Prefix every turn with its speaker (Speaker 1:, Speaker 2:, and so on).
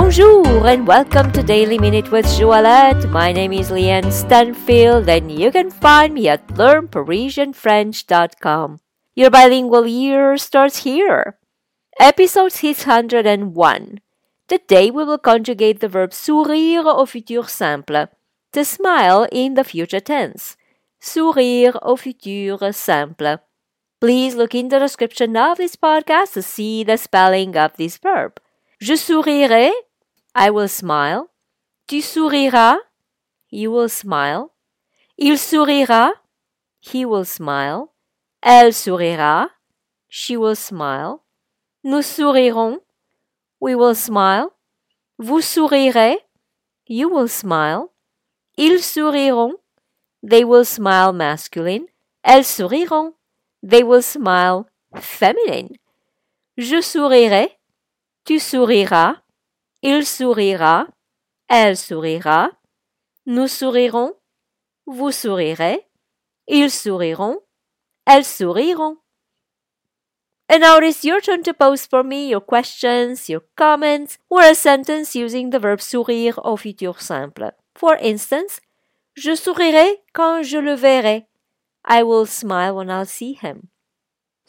Speaker 1: Bonjour and welcome to Daily Minute with Joëlette. My name is Leanne Stanfield and you can find me at learnparisianfrench.com. Your bilingual year starts here. Episode 601. Today we will conjugate the verb sourire au futur simple, to smile in the future tense. Sourire au futur simple. Please look in the description of this podcast to see the spelling of this verb. Je sourirai, I will smile. Tu souriras, you will smile. Il sourira, he will smile. Elle sourira, she will smile. Nous sourirons, we will smile. Vous sourirez, you will smile. Ils souriront, they will smile masculine. Elles souriront, they will smile feminine. Je sourirai, tu souriras, il sourira, elle sourira, nous sourirons, vous sourirez, ils souriront, elles souriront. And now it is your turn to post for me your questions, your comments, or a sentence using the verb sourire au futur simple. For instance, je sourirai quand je le verrai. I will smile when I'll see him.